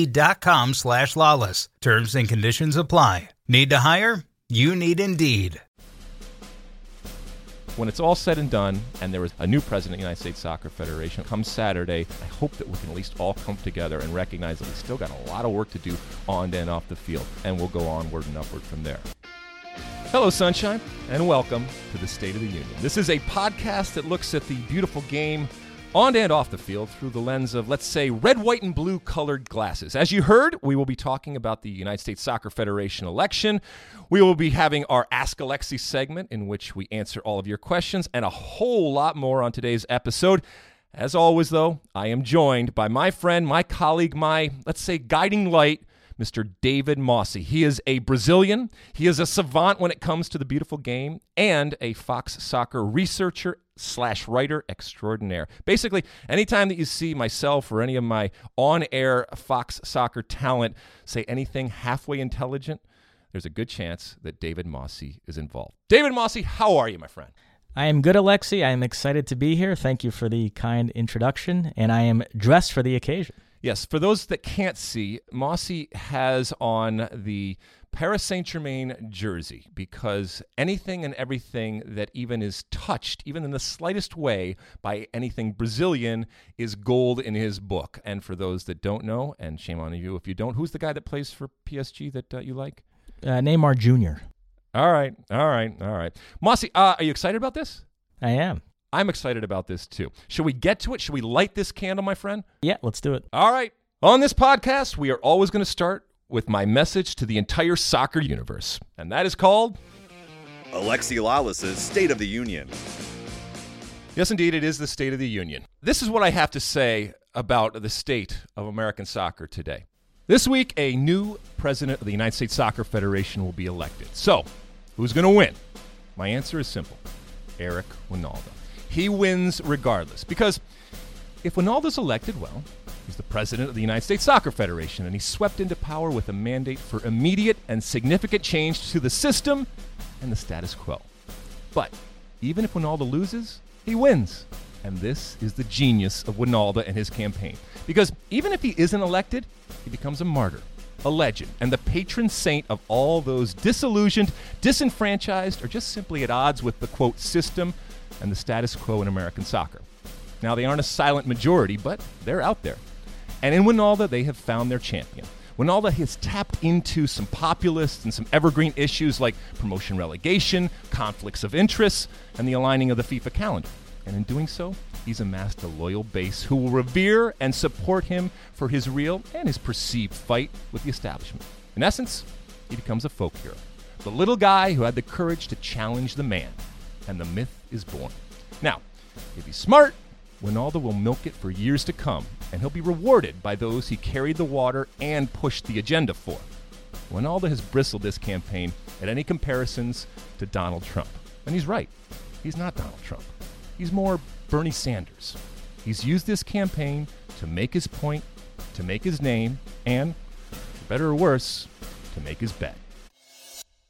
Indeed.com slash lalas. Terms and conditions apply. Need to hire? You need Indeed. When it's all said and done, and there is a new president of the United States Soccer Federation come Saturday, I hope that we can at least all come together and recognize that we still got a lot of work to do on and off the field, and we'll go onward and upward from there. Hello, Sunshine, and welcome to the State of the Union. This is a podcast that looks at the beautiful game on and off the field through the lens of, let's say, red, white, and blue colored glasses. As you heard, we will be talking about the United States Soccer Federation election. We will be having our Ask Alexi segment in which we answer all of your questions and a whole lot more on today's episode. As always, though, I am joined by my friend, my colleague, my, let's say, guiding light, Mr. David Mosse. He is a Brazilian, he is a savant when it comes to the beautiful game, and a Fox soccer researcher slash writer extraordinaire. Basically, anytime that you see myself or any of my on air Fox soccer talent say anything halfway intelligent, there's a good chance that David Mosse is involved. David Mosse, how are you, my friend? I am good, Alexi. I am excited to be here. Thank you for the kind introduction, and I am dressed for the occasion. Yes, for those that can't see, Mosse has on the Paris Saint Germain jersey because anything and everything that even is touched, even in the slightest way, by anything Brazilian is gold in his book. And for those that don't know, and shame on you if you don't, who's the guy that plays for PSG that uh, you like? Uh, Neymar Jr. All right, all right, all right. Mosse, uh, are you excited about this? I am. I'm excited about this too. Should we get to it? Should we light this candle, my friend? Yeah, let's do it. All right. On this podcast, we are always going to start with my message to the entire soccer universe, and that is called Alexi Lalas's State of the Union. Yes, indeed, it is the State of the Union. This is what I have to say about the state of American soccer today. This week, a new president of the United States Soccer Federation will be elected. So, who's going to win? My answer is simple Eric Wynalda. He wins regardless. Because if Wynalda's elected, well, he's the president of the United States Soccer Federation, and he's swept into power with a mandate for immediate and significant change to the system and the status quo. But even if Wynalda loses, he wins. And this is the genius of Wynalda and his campaign. Because even if he isn't elected, he becomes a martyr, a legend, and the patron saint of all those disillusioned, disenfranchised, or just simply at odds with the quote system and the status quo in American soccer. Now, they aren't a silent majority, but they're out there. And in Wynalda, they have found their champion. Wynalda has tapped into some populist and some evergreen issues like promotion relegation, conflicts of interest, and the aligning of the FIFA calendar. And in doing so, he's amassed a loyal base who will revere and support him for his real and his perceived fight with the establishment. In essence, he becomes a folk hero. The little guy who had the courage to challenge the man. And the myth is born. Now, if he's smart, Wynalda will milk it for years to come, and he'll be rewarded by those he carried the water and pushed the agenda for. Wynalda has bristled this campaign at any comparisons to Donald Trump. And he's right. He's not Donald Trump. He's more Bernie Sanders. He's used this campaign to make his point, to make his name, and, for better or worse, to make his bet.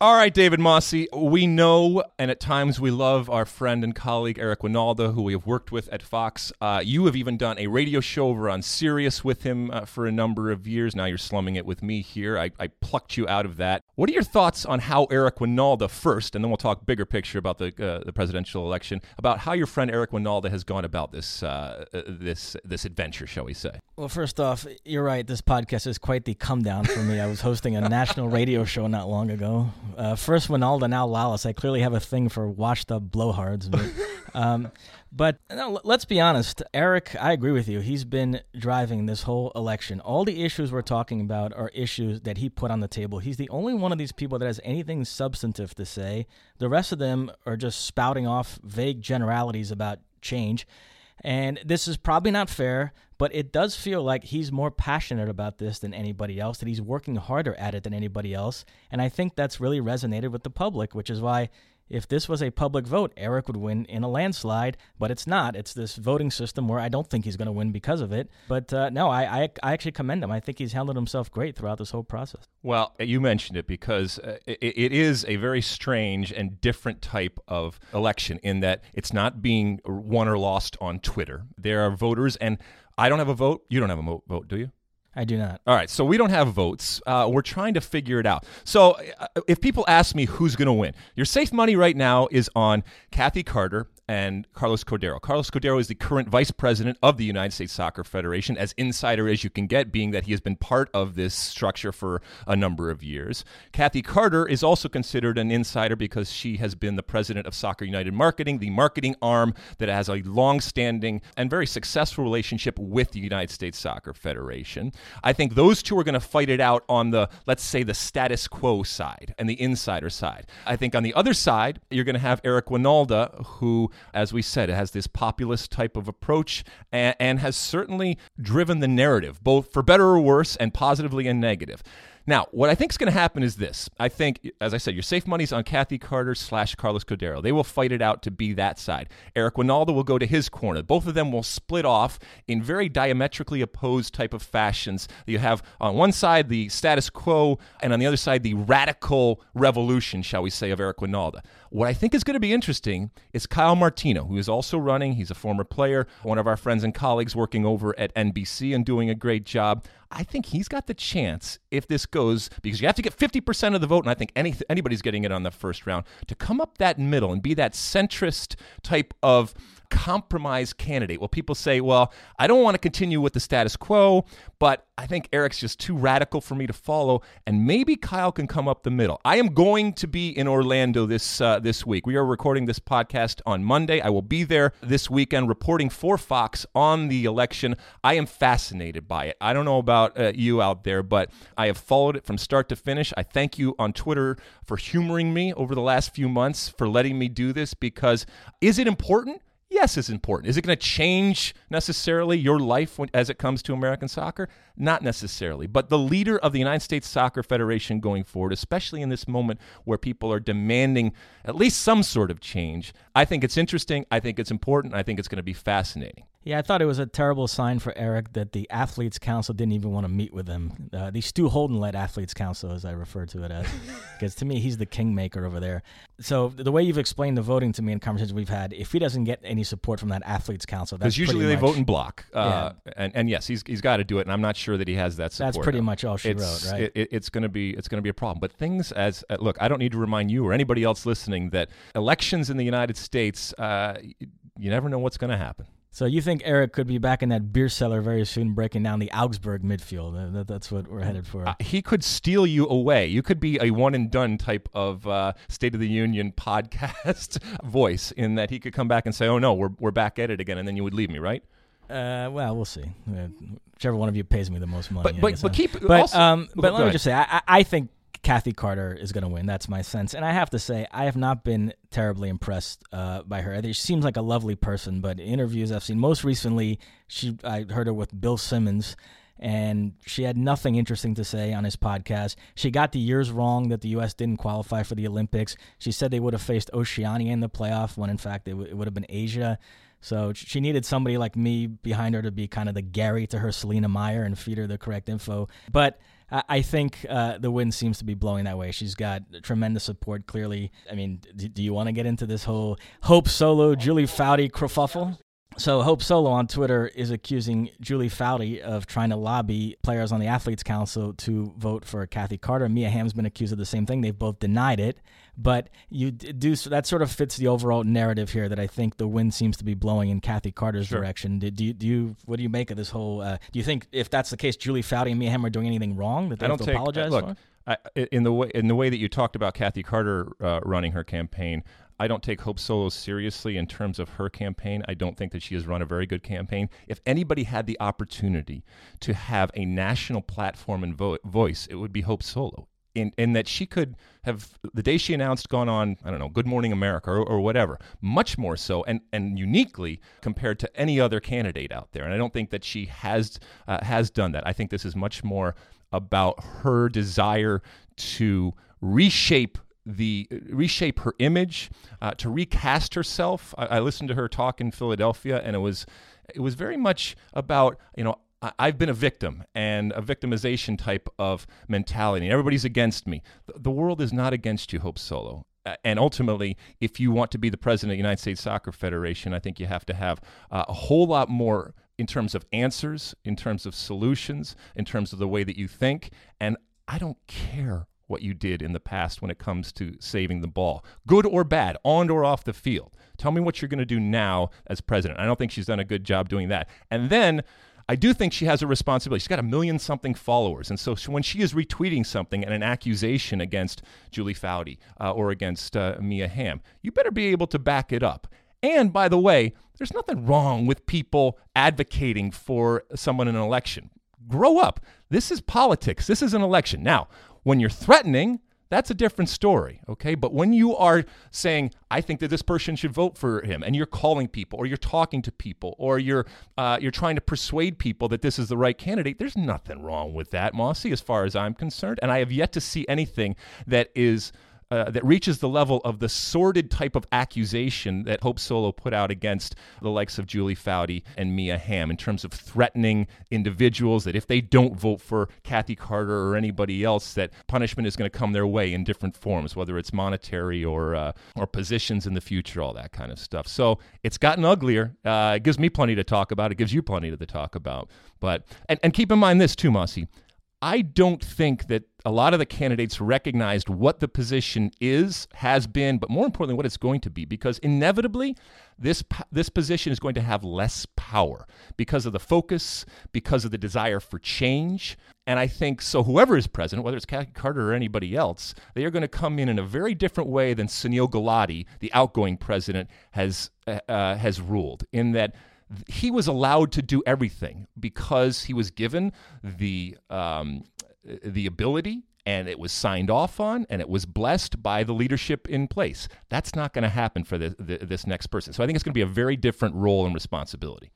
All right, David Mosse. We know, and at times we love our friend and colleague Eric Wynalda, who we have worked with at Fox. Uh, you have even done a radio show over on Sirius with him uh, for a number of years. Now you're slumming it with me here. I, I, plucked you out of that. What are your thoughts on how Eric Wynalda first, and then we'll talk bigger picture about the uh, the presidential election, about how your friend Eric Wynalda has gone about this uh, this this adventure, shall we say? Well, first off, you're right. This podcast is quite the come down for me. I was hosting a national radio show not long ago uh, first Wynalda, now Lalas. I clearly have a thing for washed up blowhards. But, um, but no, let's be honest. Eric, I agree with you. He's been driving this whole election. All the issues we're talking about are issues that he put on the table. He's the only one of these people that has anything substantive to say. The rest of them are just spouting off vague generalities about change. And this is probably not fair, but it does feel like he's more passionate about this than anybody else, that he's working harder at it than anybody else. And I think that's really resonated with the public, which is why if this was a public vote, Eric would win in a landslide, but it's not. It's this voting system where I don't think he's going to win because of it. But uh, no, I, I, I, actually commend him. I think he's handled himself great throughout this whole process. Well, you mentioned it because uh, it, it is a very strange and different type of election in that it's not being won or lost on Twitter. There are voters, and I don't have a vote. You don't have a vote, do you? I do not. All right, so we don't have votes. Uh, we're trying to figure it out. So, uh, if people ask me who's going to win, your safe money right now is on Kathy Carter and Carlos Cordeiro. Carlos Cordeiro is the current vice president of the United States Soccer Federation, as insider as you can get, being that he has been part of this structure for a number of years. Kathy Carter is also considered an insider because she has been the president of Soccer United Marketing, the marketing arm that has a long standing and very successful relationship with the United States Soccer Federation. I think those two are going to fight it out on the, let's say, the status quo side and the insider side. I think on the other side, you're going to have Eric Wynalda, who as we said, it has this populist type of approach and, and has certainly driven the narrative, both for better or worse, and positively and negative. Now, what I think is going to happen is this. I think, as I said, your safe money's on Kathy Carter slash Carlos Cordeiro. They will fight it out to be that side. Eric Wynalda will go to his corner. Both of them will split off in very diametrically opposed type of fashions. You have on one side the status quo, and on the other side the radical revolution, shall we say, of Eric Wynalda. What I think is going to be interesting is Kyle Martino, who is also running. He's a former player, one of our friends and colleagues working over at NBC and doing a great job. I think he's got the chance if this goes because you have to get 50% of the vote and I think any, anybody's getting it on the first round to come up that middle and be that centrist type of compromise candidate. Well, people say, well, I don't want to continue with the status quo, but I think Eric's just too radical for me to follow, and maybe Kyle can come up the middle. I am going to be in Orlando this uh, this week. We are recording this podcast on Monday. I will be there this weekend reporting for Fox on the election. I am fascinated by it. I don't know about uh, you out there, but I have followed it from start to finish. I thank you on Twitter for humoring me over the last few months for letting me do this because is it important? Yes, it's important. Is it going to change necessarily your life when, as it comes to American soccer? Not necessarily. But the leader of the United States Soccer Federation going forward, especially in this moment where people are demanding at least some sort of change, I think it's interesting. I think it's important. I think it's going to be fascinating. Yeah, I thought it was a terrible sign for Eric that the Athletes Council didn't even want to meet with him. Uh, the Stu Holden led Athletes Council, as I refer to it as, because to me, he's the kingmaker over there. So the way you've explained the voting to me in conversations we've had, if he doesn't get any support from that Athletes Council, because usually they much, vote in bloc, uh, yeah. and, and yes, he's, he's got to do it, and I'm not sure that he has that support. That's pretty much all she it's, wrote, right? It, it's going to be it's going to be a problem. But things as uh, look, I don't need to remind you or anybody else listening that elections in the United States, uh, you never know what's going to happen. So you think Eric could be back in that beer cellar very soon, breaking down the Augsburg midfield? That, that's what we're headed for. Uh, he could steal you away. You could be a one and done type of uh, State of the Union podcast voice, in that he could come back and say, "Oh no, we're we're back at it again," and then you would leave me, right? Uh, well, we'll see. Uh, whichever one of you pays me the most money. But but, but keep. But also, um, but let me just say, I, I think Kathy Carter is going to win. That's my sense. And I have to say, I have not been terribly impressed uh, by her. She seems like a lovely person, but interviews I've seen, most recently, she I heard her with Bill Simmons, and she had nothing interesting to say on his podcast. She got the years wrong that the U.S. didn't qualify for the Olympics. She said they would have faced Oceania in the playoff when, in fact, it, w- it would have been Asia. So she needed somebody like me behind her to be kind of the Gary to her Selina Meyer and feed her the correct info. But I, think uh, the wind seems to be blowing that way. She's got tremendous support. Clearly, I mean, do, do you want to get into this whole Hope Solo, Julie Foudy kerfuffle? So Hope Solo on Twitter is accusing Julie Foudy of trying to lobby players on the Athletes Council to vote for Kathy Carter. Mia Hamm's been accused of the same thing. They've both denied it, but you do that sort of fits the overall narrative here that I think the wind seems to be blowing in Kathy Carter's Sure. direction. Do, do, you, do you what do you make of this whole? Uh, do you think if that's the case, Julie Foudy and Mia Hamm are doing anything wrong that they I have don't to take apologize look for? I, in the way in the way that you talked about Kathy Carter uh, running her campaign. I don't take Hope Solo seriously in terms of her campaign. I don't think that she has run a very good campaign. If anybody had the opportunity to have a national platform and vo- voice, it would be Hope Solo. In, in that she could have the day she announced gone on I don't know Good Morning America or, or whatever much more so and and uniquely compared to any other candidate out there and I don't think that she has uh, has done that I think this is much more about her desire to reshape the reshape her image, uh, to recast herself. I, I listened to her talk in Philadelphia, and it was it was very much about you know I've been a victim and a victimization type of mentality. Everybody's against me. The, world is not against you, Hope Solo. And ultimately, if you want to be the president of the United States Soccer Federation, I think you have to have uh, a whole lot more in terms of answers, in terms of solutions, in terms of the way that you think. And I don't care what you did in the past when it comes to saving the ball, good or bad, on or off the field. Tell me what you're going to do now as president. I don't think she's done a good job doing that. And then I do think she has a responsibility. She's got a million something followers. And so when she is retweeting something and an accusation against Julie Foudy uh, or against uh, Mia Hamm, you better be able to back it up. And by the way, there's nothing wrong with people advocating for someone in an election. Grow up. This is politics. This is an election. Now, when you're threatening, that's a different story, okay? But when you are saying, I think that this person should vote for him, and you're calling people, or you're talking to people, or you're uh, you're trying to persuade people that this is the right candidate, there's nothing wrong with that, Mosse, as far as I'm concerned. And I have yet to see anything that is uh, that reaches the level of the sordid type of accusation that Hope Solo put out against the likes of Julie Foudy and Mia Hamm in terms of threatening individuals that if they don't vote for Kathy Carter or anybody else, that punishment is going to come their way in different forms, whether it's monetary or uh, or positions in the future, all that kind of stuff. So it's gotten uglier. Uh, it gives me plenty to talk about. It gives you plenty to talk about. But and, and keep in mind this too, Mosse. I don't think that a lot of the candidates recognized what the position is, has been, but more importantly, what it's going to be, because inevitably, this this position is going to have less power because of the focus, because of the desire for change, and I think so. Whoever is president, whether it's Kathy Carter or anybody else, they are going to come in in a very different way than Sunil Gulati, the outgoing president, has uh, uh, has ruled. In that he was allowed to do everything because he was given the um, the ability and it was signed off on and it was blessed by the leadership in place. That's not going to happen for this, this next person. So I think it's going to be a very different role and responsibility.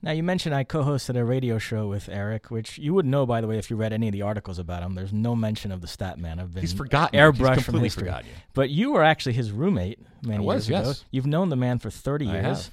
Now you mentioned I co-hosted a radio show with Eric, which you would know by the way if you read any of the articles about him. There's no mention of the stat man. I've been He's forgotten. you. He's airbrushed from completely history. forgotten you. But you were actually his roommate many I was, years ago. yes. You've known the man for 30 I years.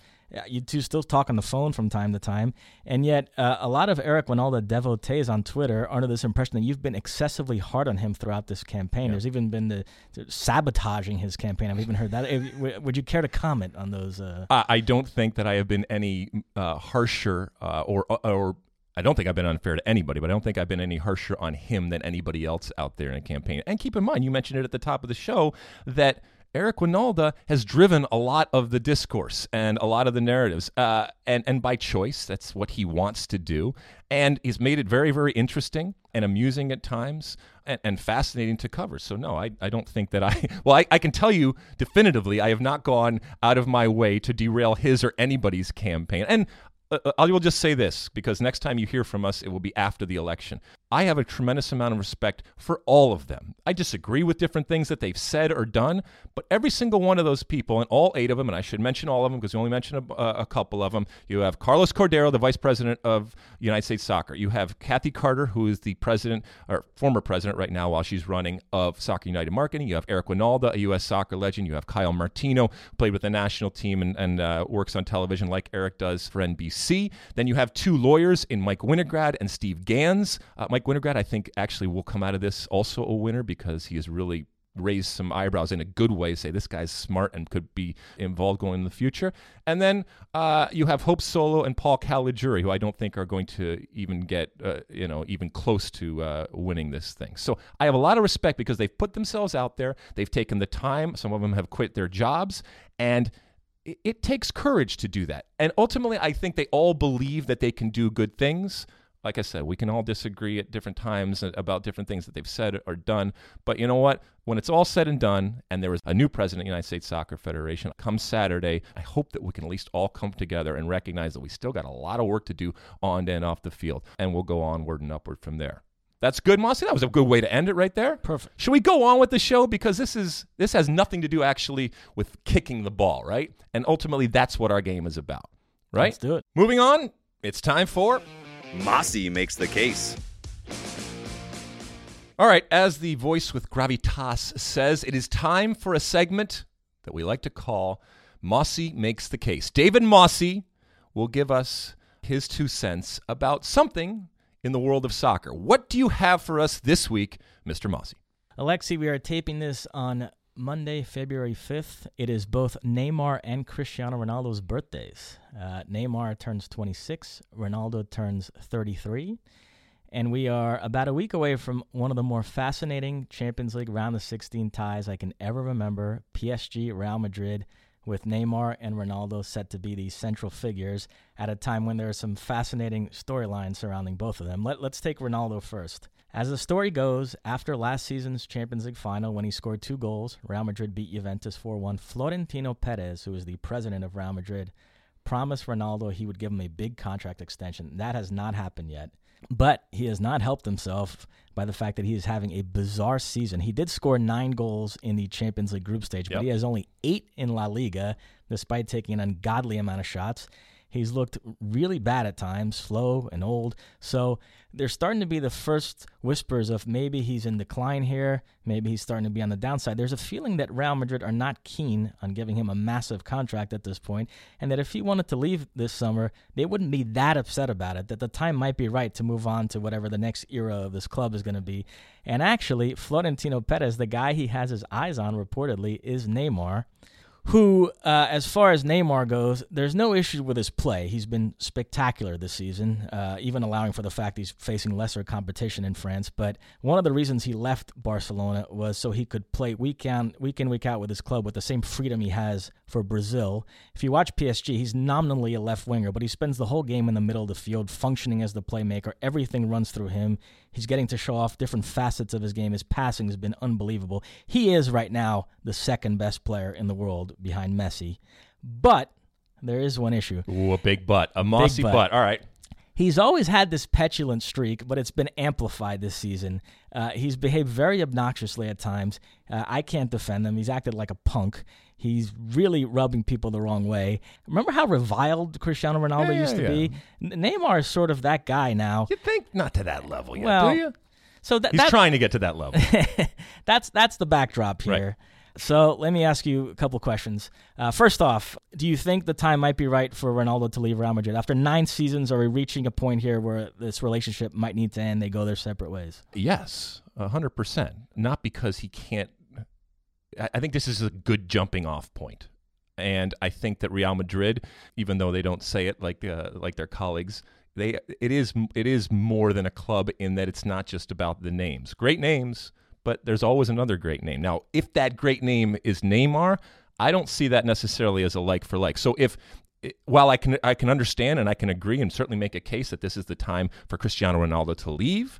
You two still talk on the phone from time to time, and yet uh, a lot of Eric Wynalda devotees on Twitter are under this impression that you've been excessively hard on him throughout this campaign. There's even been the, the sabotaging his campaign. I've even heard that. Would you care to comment on those? Uh, I I don't think that I have been any uh, harsher uh, or or I don't think I've been unfair to anybody, but I don't think I've been any harsher on him than anybody else out there in a campaign. And keep in mind, you mentioned it at the top of the show that Eric Wynalda has driven a lot of the discourse and a lot of the narratives, uh, and and by choice. That's what he wants to do, and he's made it very very interesting and amusing at times, and, and fascinating to cover. So no, I, I don't think that I well I, I can tell you definitively I have not gone out of my way to derail his or anybody's campaign, and uh, I will just say this because next time you hear from us, it will be after the election. I have a tremendous amount of respect for all of them. I disagree with different things that they've said or done, but every single one of those people, and all eight of them, and I should mention all of them because we only mentioned a, a couple of them. You have Carlos Cordeiro, the vice president of United States Soccer. You have Kathy Carter, who is the president or former president right now while she's running of Soccer United Marketing. You have Eric Wynalda, a U.S. soccer legend. You have Kyle Martino, played with the national team and, and uh, works on television like Eric does for NBC. Then you have two lawyers in Mike Winograd and Steve Gans. Uh, Mike Mike Winograd, I think, actually will come out of this also a winner because he has really raised some eyebrows in a good way, say this guy's smart and could be involved going in the future. And then uh, you have Hope Solo and Paul Caligiuri, who I don't think are going to even get, uh, you know, even close to uh, winning this thing. So I have a lot of respect because they've put themselves out there. They've taken the time. Some of them have quit their jobs, and it takes courage to do that. And ultimately, I think they all believe that they can do good things like I said, we can all disagree at different times about different things that they've said or done. But you know what? When it's all said and done, and there is a new president of the United States Soccer Federation come Saturday, I hope that we can at least all come together and recognize that we still got a lot of work to do on and off the field. And we'll go onward and upward from there. That's good, Mosse. That was a good way to end it right there. Perfect. Should we go on with the show because this is this has nothing to do actually with kicking the ball, right? And ultimately, that's what our game is about, right? Let's do it. Moving on. It's time for Mosse makes the case. All right, as the voice with gravitas says, it is time for a segment that we like to call Mosse Makes the Case. David Mosse will give us his two cents about something in the world of soccer. What do you have for us this week, Mr. Mosse? Alexi, we are taping this on Monday, February 5th. It is both Neymar and Cristiano Ronaldo's birthdays. Uh, Neymar turns 26, Ronaldo turns 33. And we are about a week away from one of the more fascinating Champions League round of 16 ties I can ever remember PSG Real Madrid, with Neymar and Ronaldo set to be the central figures at a time when there are some fascinating storylines surrounding both of them. Let, let's take Ronaldo first. As the story goes, after last season's Champions League final, when he scored two goals, Real Madrid beat Juventus 4 1. Florentino Perez, who is the president of Real Madrid, promised Ronaldo he would give him a big contract extension. That has not happened yet. But he has not helped himself by the fact that he is having a bizarre season. He did score nine goals in the Champions League group stage, Yep. but he has only eight in La Liga, despite taking an ungodly amount of shots. He's looked really bad at times, slow and old. So there's starting to be the first whispers of maybe he's in decline here, maybe he's starting to be on the downside. There's a feeling that Real Madrid are not keen on giving him a massive contract at this point, and that if he wanted to leave this summer, they wouldn't be that upset about it, that the time might be right to move on to whatever the next era of this club is going to be. And actually, Florentino Perez, the guy he has his eyes on reportedly, is Neymar who, uh, as far as Neymar goes, there's no issue with his play. He's been spectacular this season, uh, even allowing for the fact he's facing lesser competition in France. But one of the reasons he left Barcelona was so he could play week in, week in, week out with his club with the same freedom he has for Brazil. If you watch PSG, he's nominally a left winger, but he spends the whole game in the middle of the field, functioning as the playmaker. Everything runs through him. He's getting to show off different facets of his game. His passing has been unbelievable. He is right now the second best player in the world behind Messi. But there is one issue. Ooh, a big butt. A mossy butt. butt. All right. He's always had this petulant streak, but it's been amplified this season. Uh, he's behaved very obnoxiously at times. Uh, I can't defend him. He's acted like a punk. He's really rubbing people the wrong way. Remember how reviled Cristiano Ronaldo Yeah, used to yeah, be? N- Neymar is sort of that guy now. You think not to that level yet, Well, do you? So that, He's that- trying to get to that level. that's that's the backdrop Right. here. So let me ask you a couple questions. Uh, first off, do you think the time might be right for Ronaldo to leave Real Madrid after nine seasons? Are we reaching a point here where this relationship might need to end? They go their separate ways. Yes, a hundred percent. Not because he can't. I think this is a good jumping off point, and I think that Real Madrid, even though they don't say it like uh, like their colleagues, they it is it is more than a club in that it's not just about the names. Great names, but there's always another great name. Now, if that great name is Neymar, I don't see that necessarily as a like for like. So if while I can I can understand and I can agree and certainly make a case that this is the time for Cristiano Ronaldo to leave,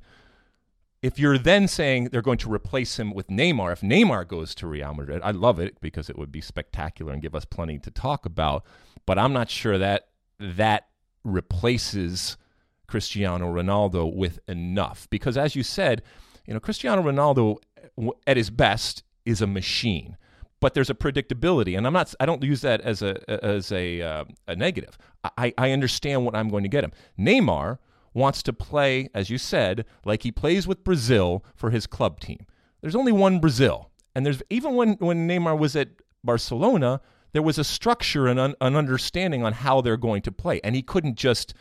if you're then saying they're going to replace him with Neymar, if Neymar goes to Real Madrid, I love it because it would be spectacular and give us plenty to talk about. But I'm not sure that that replaces Cristiano Ronaldo with enough because, as you said, you know Cristiano Ronaldo at his best is a machine, but there's a predictability, and I'm not. I don't use that as a as a uh, a negative. I I understand what I'm going to get him. Neymar wants to play, as you said, like he plays with Brazil for his club team. There's only one Brazil, and there's even when when Neymar was at Barcelona, there was a structure and an, an understanding on how they're going to play, and he couldn't just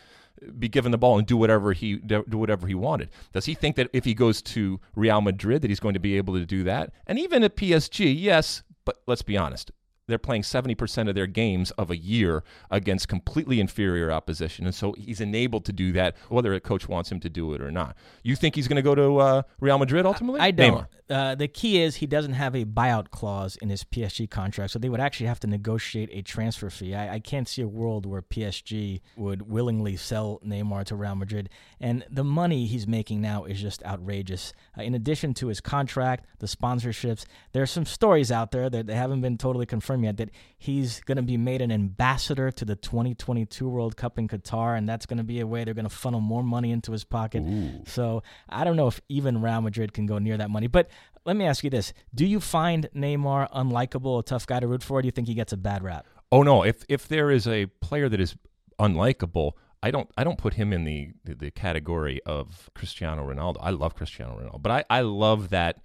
be given the ball and do whatever he do whatever he wanted. Does he think that if he goes to Real Madrid that he's going to be able to do that? And even at PSG, yes, but let's be honest they're playing 70% of their games of a year against completely inferior opposition. And so he's enabled to do that, whether a coach wants him to do it or not. You think he's going to go to uh, Real Madrid ultimately? I, I don't. Uh, the key is he doesn't have a buyout clause in his PSG contract, so they would actually have to negotiate a transfer fee. I, I can't see a world where PSG would willingly sell Neymar to Real Madrid. And the money he's making now is just outrageous. Uh, in addition to his contract, the sponsorships, there are some stories out there that they haven't been totally confirmed yet that he's going to be made an ambassador to the 2022 World Cup in Qatar, and that's going to be a way they're going to funnel more money into his pocket. Ooh. So I don't know if even Real Madrid can go near that money. But let me ask you this: Do you find Neymar unlikable, a tough guy to root for? Or do you think he gets a bad rap? Oh no! If if there is a player that is unlikable. I don't I don't put him in the, the, the category of Cristiano Ronaldo. I love Cristiano Ronaldo, but I, I love that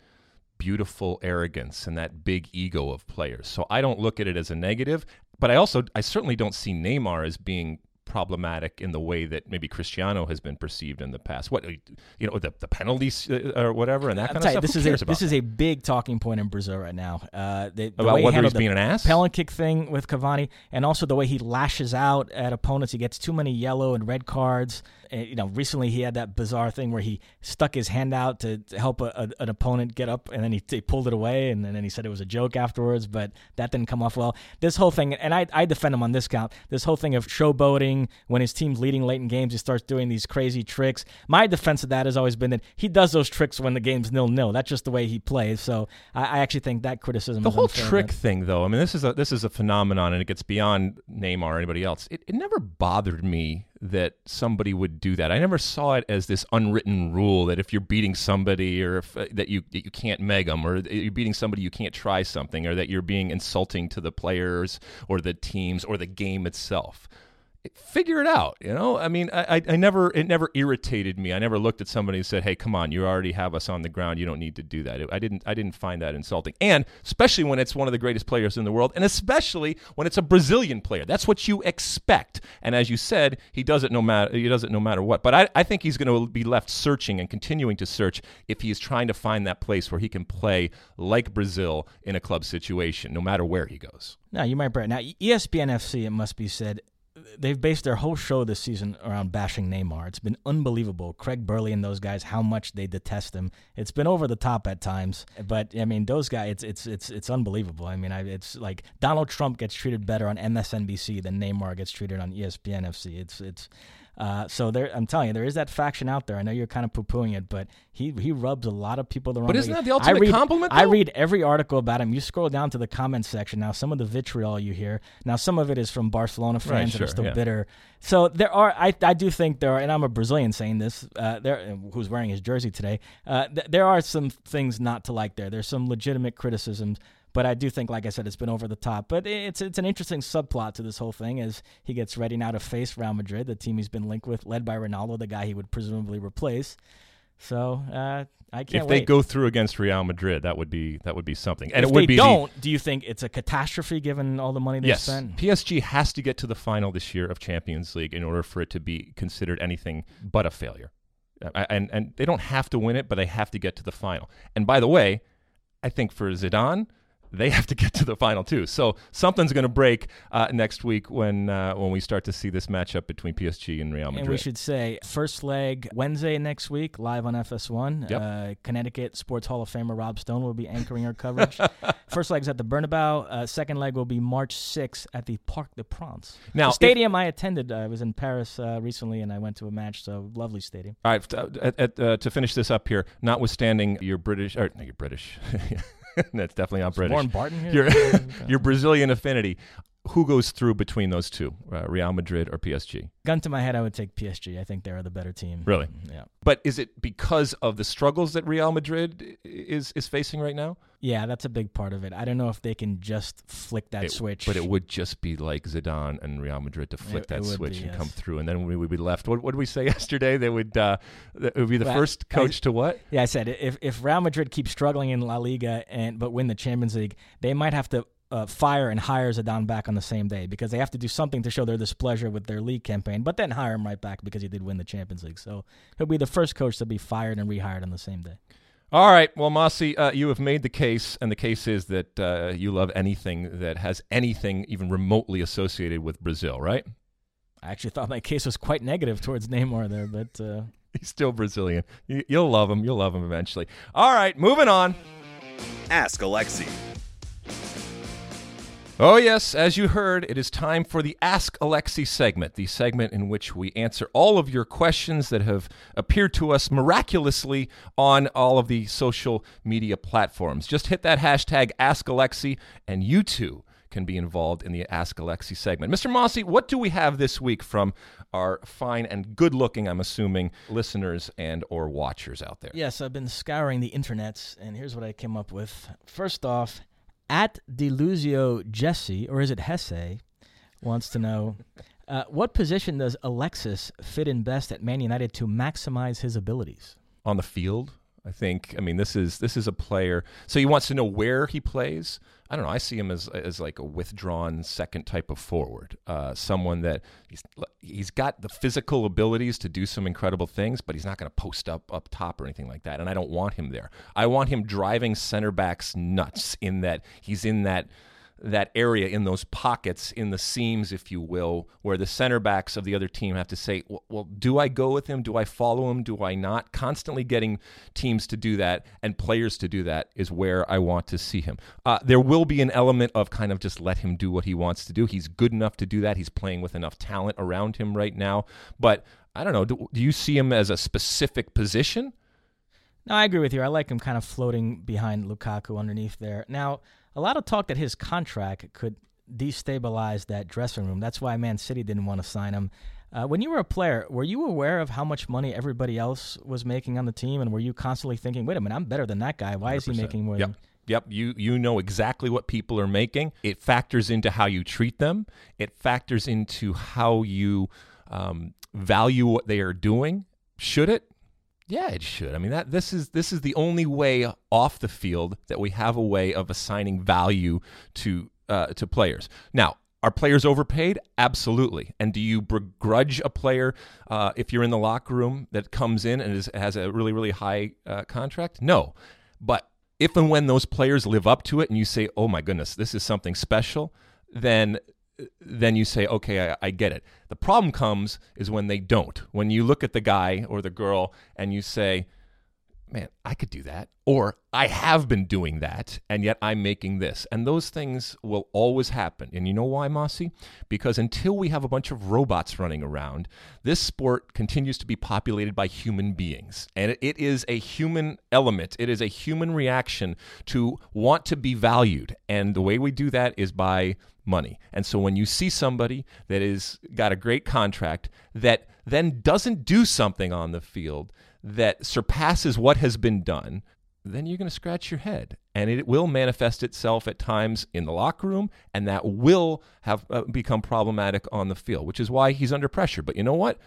beautiful arrogance and that big ego of players. So I don't look at it as a negative, but I also I certainly don't see Neymar as being problematic in the way that maybe Cristiano has been perceived in the past. What you know, the, the penalties uh, or whatever, and that kind of stuff. This Who is a, this is a big talking point in Brazil right now. Uh, the, the about whether he's being an ass, penalty kick thing with Cavani, and also the way he lashes out at opponents. He gets too many yellow and red cards. And, you know, recently he had that bizarre thing where he stuck his hand out to, to help a, a, an opponent get up, and then he, he pulled it away, and, and then he said it was a joke afterwards, but that didn't come off well. This whole thing, and I, I defend him on this count. This whole thing of showboating when his team's leading late in games, he starts doing these crazy tricks. My defense of that has always been that he does those tricks when the game's nil nil. That's just the way he plays. So I, I actually think that criticism. The whole unfair, trick but. thing, though, I mean, this is a this is a phenomenon, and it gets beyond Neymar or anybody else. It, it never bothered me that somebody would do that. I never saw it as this unwritten rule that if you're beating somebody or if, uh, that you that you can't meg them or you're beating somebody you can't try something or that you're being insulting to the players or the teams or the game itself figure it out you know? I mean I, I never it never irritated me. I never looked at somebody and said hey come on you already have us on the ground. You don't need to do that. I didn't i didn't find that insulting. And especially when it's one of the greatest players in the world and especially when it's a brazilian player. That's what you expect. And as you said he does it no matter he does it no matter what. But i, I think he's going to be left searching and continuing to search if he is trying to find that place where he can play like brazil in a club situation no matter where he goes. Now you might Brett. Now ESPN FC, it must be said, they've based their whole show this season around bashing Neymar. It's been unbelievable. Craig Burley and those guys, how much they detest him. It's been over the top at times, but I mean, those guys, it's it's it's it's unbelievable. I mean, I, it's like Donald Trump gets treated better on MSNBC than Neymar gets treated on ESPN FC. It's it's uh, so there, I'm telling you, there is that faction out there. I know you're kind of poo-pooing it, but he he rubs a lot of people the wrong but way. But isn't that the ultimate I read, compliment? Though? I read every article about him. You scroll down to the comments section. Now, some of the vitriol you hear. Now, some of it is from Barcelona fans right, that are still yeah. bitter. So there are. I I do think there are, and I'm a Brazilian saying this. Uh, there, who's wearing his jersey today? Uh, th- there are some things not to like there. There's some legitimate criticisms. But I do think, like I said, it's been over the top. But it's it's an interesting subplot to this whole thing as he gets ready now to face Real Madrid, the team he's been linked with, led by Ronaldo, the guy he would presumably replace. So uh, I can't. If they wait. go through against Real Madrid, that would be that would be something. And if it would they be don't, the, do you think it's a catastrophe given all the money they yes. spent? PSG has to get to the final this year of Champions League in order for it to be considered anything but a failure. And and they don't have to win it, but they have to get to the final. And by the way, I think for Zidane they have to get to the final too. So something's going to break uh, next week when uh, when we start to see this matchup between PSG and Real Madrid. And we should say first leg Wednesday next week, live on FS1. Yep. Uh, Connecticut Sports Hall of Famer Rob Stone will be anchoring our coverage. first leg is at the Bernabeu. Uh, second leg will be March 6th at the Parc des Princes. Now, the stadium I attended, uh, I was in Paris uh, recently and I went to a match. So lovely stadium. All right, at, at, to finish this up here, notwithstanding your British, or no, you're British. That's definitely not British. Warren Barton here. Your, your Brazilian affinity. Who goes through between those two, uh, Real Madrid or PSG? Gun to my head, I would take PSG. I think they're the better team. Really? Yeah. But is it because of the struggles that Real Madrid is is facing right now? Yeah, that's a big part of it. I don't know if they can just flick that it, switch. But it would just be like Zidane and Real Madrid to flick It- that it switch be, and yes. come through, and then we would be left. What, what did we say yesterday? They would uh, it would be the Well, first I- coach to what? Yeah, I said if if Real Madrid keeps struggling in La Liga and but win the Champions League, they might have to uh, fire and hire Zidane back on the same day because they have to do something to show their displeasure with their league campaign, but then hire him right back because he did win the Champions League. So he'll be the first coach to be fired and rehired on the same day. All right. Well, Mosse, uh, you have made the case, and the case is that uh, you love anything that has anything even remotely associated with Brazil, right? I actually thought my case was quite negative towards Neymar there, but uh... he's still Brazilian. You'll love him. You'll love him eventually. All right, moving on. Ask Alexi. Oh, yes, as you heard, it is time for the Ask Alexi segment, the segment in which we answer all of your questions that have appeared to us miraculously on all of the social media platforms. Just hit that hashtag Ask Alexi, and you too can be involved in the Ask Alexi segment. Mr. Mosse, what do we have this week from our fine and good-looking, I'm assuming, listeners and or watchers out there? Yes, I've been scouring the internets, and here's what I came up with. First off, at Deluzio Jesse, or is it Hesse, wants to know uh, what position does Alexis fit in best at Man United to maximize his abilities? On the field, I think. I mean, this is this is a player. So he wants to know where he plays. I don't know. I see him as as like a withdrawn second type of forward, uh, someone that he's he's got the physical abilities to do some incredible things, but he's not going to post up up top or anything like that. And I don't want him there. I want him driving center backs nuts in that he's in that that area in those pockets in the seams, if you will, where the center backs of the other team have to say, well, well, do I go with him? Do I follow him? Do I not? Constantly getting teams to do that and players to do that is where I want to see him. Uh, there will be an element of kind of just let him do what he wants to do. He's good enough to do that. He's playing with enough talent around him right now. But I don't know. Do, do you see him as a specific position? No, I agree with you. I like him kind of floating behind Lukaku underneath there. Now, a lot of talk that his contract could destabilize that dressing room. That's why Man City didn't want to sign him. Uh, when you were a player, were you aware of how much money everybody else was making on the team, and were you constantly thinking, "Wait a minute, I'm better than that guy. Why 100%. is he making more?" Yep. Than- Yep, you you know exactly what people are making. It factors into how you treat them. It factors into how you um, value what they are doing. Should it? Yeah, it should. I mean that this is this is the only way off the field that we have a way of assigning value to uh, to players. Now, are players overpaid? Absolutely. And do you begrudge a player uh, if you're in the locker room that comes in and is, has a really really high uh, contract? No. But if and when those players live up to it, and you say, "Oh my goodness, this is something special," then then you say, okay, I, I, get it. The problem comes is when they don't. When you look at the guy or the girl and you say, man, I could do that. Or I have been doing that, and yet I'm making this. And those things will always happen. And you know why, Mosse? Because until we have a bunch of robots running around, this sport continues to be populated by human beings. And it is a human element, it is a human reaction to want to be valued. And the way we do that is by money. And so when you see somebody that is got a great contract that then doesn't do something on the field that surpasses what has been done, then you're going to scratch your head. And it will manifest itself at times in the locker room, and that will have uh, become problematic on the field, which is why he's under pressure. But you know what?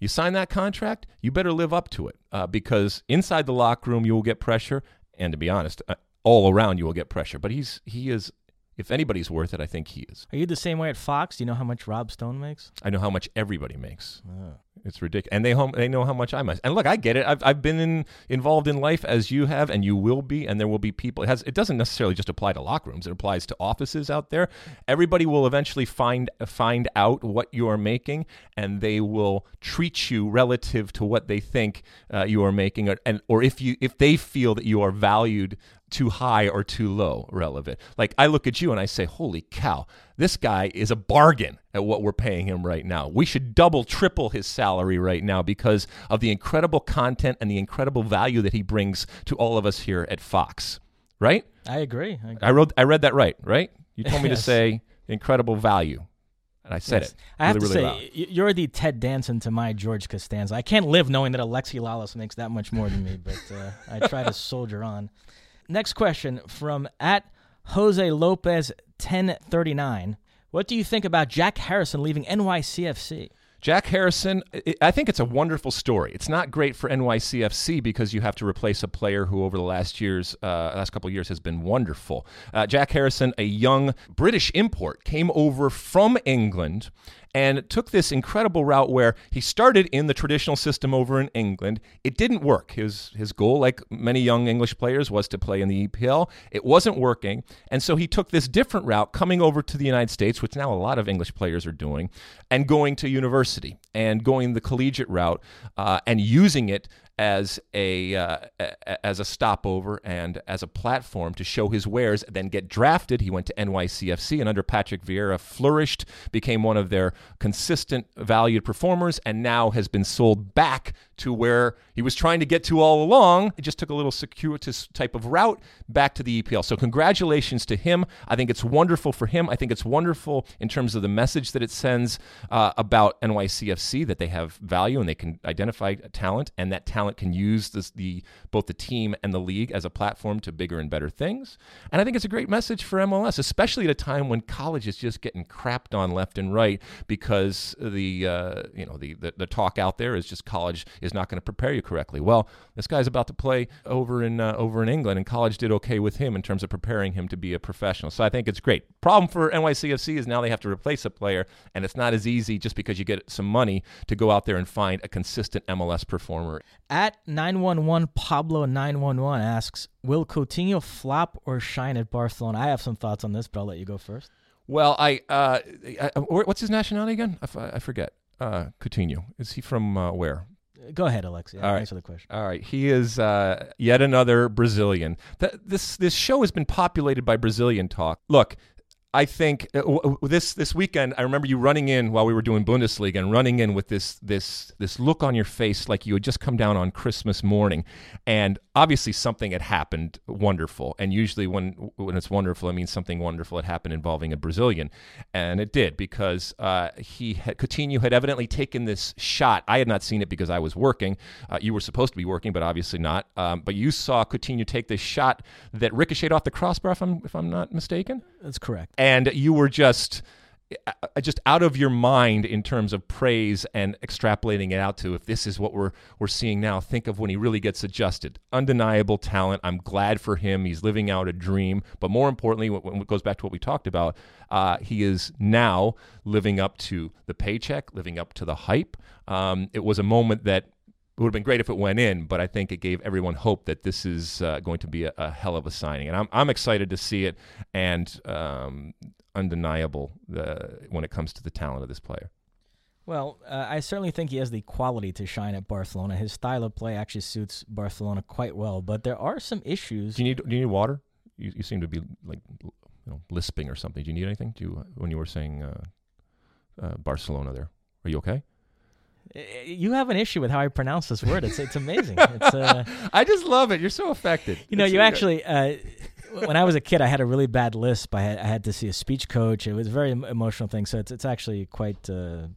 You sign that contract, you better live up to it uh, because inside the locker room you will get pressure, and to be honest, uh, all around you will get pressure. But he's he is if anybody's worth it, I think he is. Are you the same way at Fox? Do you know how much Rob Stone makes? I know how much everybody makes. Oh. It's ridiculous, and they home, they know how much I must. And look, I get it. I've I've been in, involved in life as you have, and you will be, and there will be people. It has it doesn't necessarily just apply to locker rooms. It applies to offices out there. Everybody will eventually find find out what you are making, and they will treat you relative to what they think uh, you are making, or, and or if you if they feel that you are valued too high or too low relevant. Like I look at you and I say, holy cow, this guy is a bargain at what we're paying him right now. We should double, triple his salary right now because of the incredible content and the incredible value that he brings to all of us here at Fox. Right? I agree. I, agree. I wrote I read that right, right? You told me yes. to say incredible value. And I said yes. it. I have to really say, loud. you're the Ted Danson to my George Costanza. I can't live knowing that Alexi Lalas makes that much more than me, but uh, I try to soldier on. Next question from at Jose Lopez 1039. What do you think about Jack Harrison leaving NYCFC? Jack Harrison, I think it's a wonderful story. It's not great for NYCFC because you have to replace a player who, over the last years, uh, last couple of years, has been wonderful. Uh, Jack Harrison, a young British import, came over from England and took this incredible route where he started in the traditional system over in England. It didn't work. His his goal, like many young English players, was to play in the EPL. It wasn't working, and so he took this different route, coming over to the United States, which now a lot of English players are doing, and going to university and going the collegiate route uh, and using it as a uh, as a stopover and as a platform to show his wares. Then get drafted. He went to NYCFC and under Patrick Vieira flourished, became one of their consistent, valued performers, and now has been sold back to where he was trying to get to all along. It just took a little circuitous type of route back to the EPL. So congratulations to him. I think it's wonderful for him. I think it's wonderful in terms of the message that it sends uh, about NYCFC that they have value and they can identify talent, and that talent can use this, the both the team and the league as a platform to bigger and better things. And I think it's a great message for MLS, especially at a time when college is just getting crapped on left and right because the uh, you know the, the, the talk out there is just college is not going to prepare you correctly. Well, this guy's about to play over in uh, over in England, and college did okay with him in terms of preparing him to be a professional. So I think it's great. Problem for NYCFC is now they have to replace a player, and it's not as easy just because you get some money to go out there and find a consistent MLS performer. At 911 Pablo 911 asks, "Will Coutinho flop or shine at Barcelona?" I have some thoughts on this, but I'll let you go first. Well, I, uh, I what's his nationality again? I, I forget. Uh, Coutinho is he from uh, where? Go ahead, Alexia. All right. Answer the question. All right. He is uh, yet another Brazilian. Th- this this show has been populated by Brazilian talk. Look, I think uh, this this weekend, I remember you running in while we were doing Bundesliga and running in with this this this look on your face like you had just come down on Christmas morning, and obviously something had happened wonderful. And usually when when it's wonderful, it means something wonderful had happened involving a Brazilian, and it did because uh, he had, Coutinho had evidently taken this shot. I had not seen it because I was working. Uh, you were supposed to be working, but obviously not. Um, but you saw Coutinho take this shot that ricocheted off the crossbar, if I'm if I'm not mistaken. That's correct. And you were just uh, just out of your mind in terms of praise and extrapolating it out to if this is what we're we're seeing now think of when he really gets adjusted. Undeniable talent. I'm glad for him. He's living out a dream. But more importantly when it goes back to what we talked about uh, he is now living up to the paycheck living up to the hype. Um, it was a moment that it would have been great if it went in, but I think it gave everyone hope that this is uh, going to be a, a, hell of a signing, and I'm I'm excited to see it, and um, undeniable uh, when it comes to the talent of this player. Well, uh, I certainly think he has the quality to shine at Barcelona. His style of play actually suits Barcelona quite well, but there are some issues. Do you need Do you need water? You, you seem to be like you know lisping or something. Do you need anything? Do you when you were saying uh, uh, Barcelona there? Are you okay? You have an issue with how I pronounce this word. It's it's amazing. It's, uh, I just love it. You're so affected. You know, it's you actually. Uh, when I was a kid, I had a really bad lisp. I had, I had to see a speech coach. It was a very emotional thing. So it's it's actually quite uh,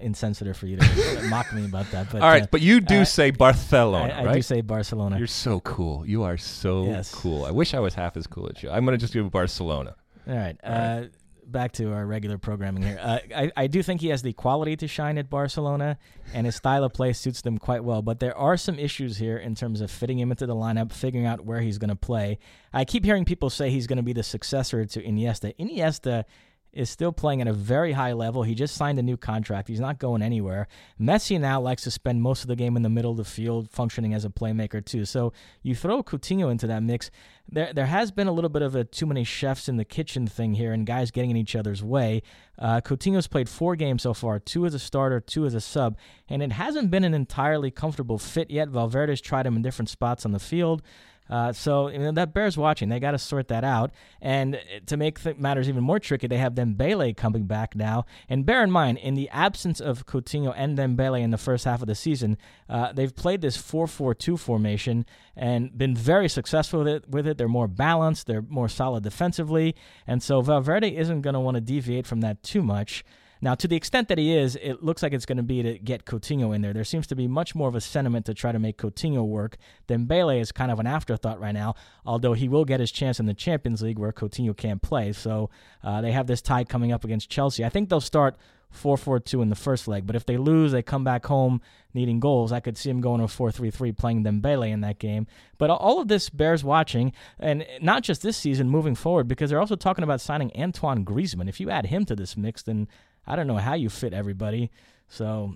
insensitive for you to mock me about that. But all right, uh, but you do uh, say Barcelona, I, I right? do say Barcelona. You're so cool. You are so yes. cool. I wish I was half as cool as you. I'm going to just do Barcelona. All right. All right. Back to our regular programming here. Uh, I, I do think he has the quality to shine at Barcelona, and his style of play suits them quite well. But there are some issues here in terms of fitting him into the lineup, figuring out where he's going to play. I keep hearing people say he's going to be the successor to Iniesta. Iniesta is still playing at a very high level. He just signed a new contract. He's not going anywhere. Messi now likes to spend most of the game in the middle of the field, functioning as a playmaker too. So you throw Coutinho into that mix. There, there has been a little bit of a too many chefs in the kitchen thing here, and guys getting in each other's way. Uh, Coutinho's played four games so far, two as a starter, two as a sub, and it hasn't been an entirely comfortable fit yet. Valverde's tried him in different spots on the field. Uh, so you know, that bears watching. They got to sort that out. And uh, to make th- matters even more tricky, they have Dembele coming back now. And bear in mind, in the absence of Coutinho and Dembele in the first half of the season, uh, they've played this 4-4-2 formation and been very successful with it, with it. They're more balanced. They're more solid defensively. And so Valverde isn't going to want to deviate from that too much. Now, to the extent that he is, it looks like it's going to be to get Coutinho in there. There seems to be much more of a sentiment to try to make Coutinho work. Dembele is kind of an afterthought right now, although he will get his chance in the Champions League where Coutinho can't play. So uh, they have this tie coming up against Chelsea. I think they'll start 4 4 2 in the first leg. But if they lose, they come back home needing goals. I could see him going to 4 3 3 playing Dembele in that game. But all of this bears watching, and not just this season, moving forward, because they're also talking about signing Antoine Griezmann. If you add him to this mix, then I don't know how you fit everybody. So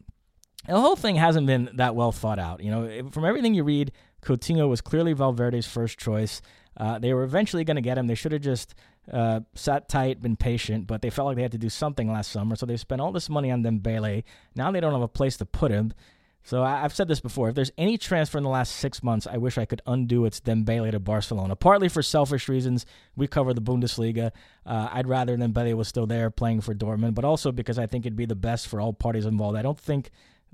the whole thing hasn't been that well thought out. You know, from everything you read, Coutinho was clearly Valverde's first choice. Uh, they were eventually going to get him. They should have just uh, sat tight, been patient, but they felt like they had to do something last summer, so they spent all this money on Dembele. Now they don't have a place to put him. So I, have said this before. If there's any transfer in the last six months, I wish I could undo it's Dembele to Barcelona. Partly for selfish reasons. We cover the Bundesliga. Uh, I'd rather Dembele was still there playing for Dortmund, but also because I think it'd be the best for all parties involved. I don't think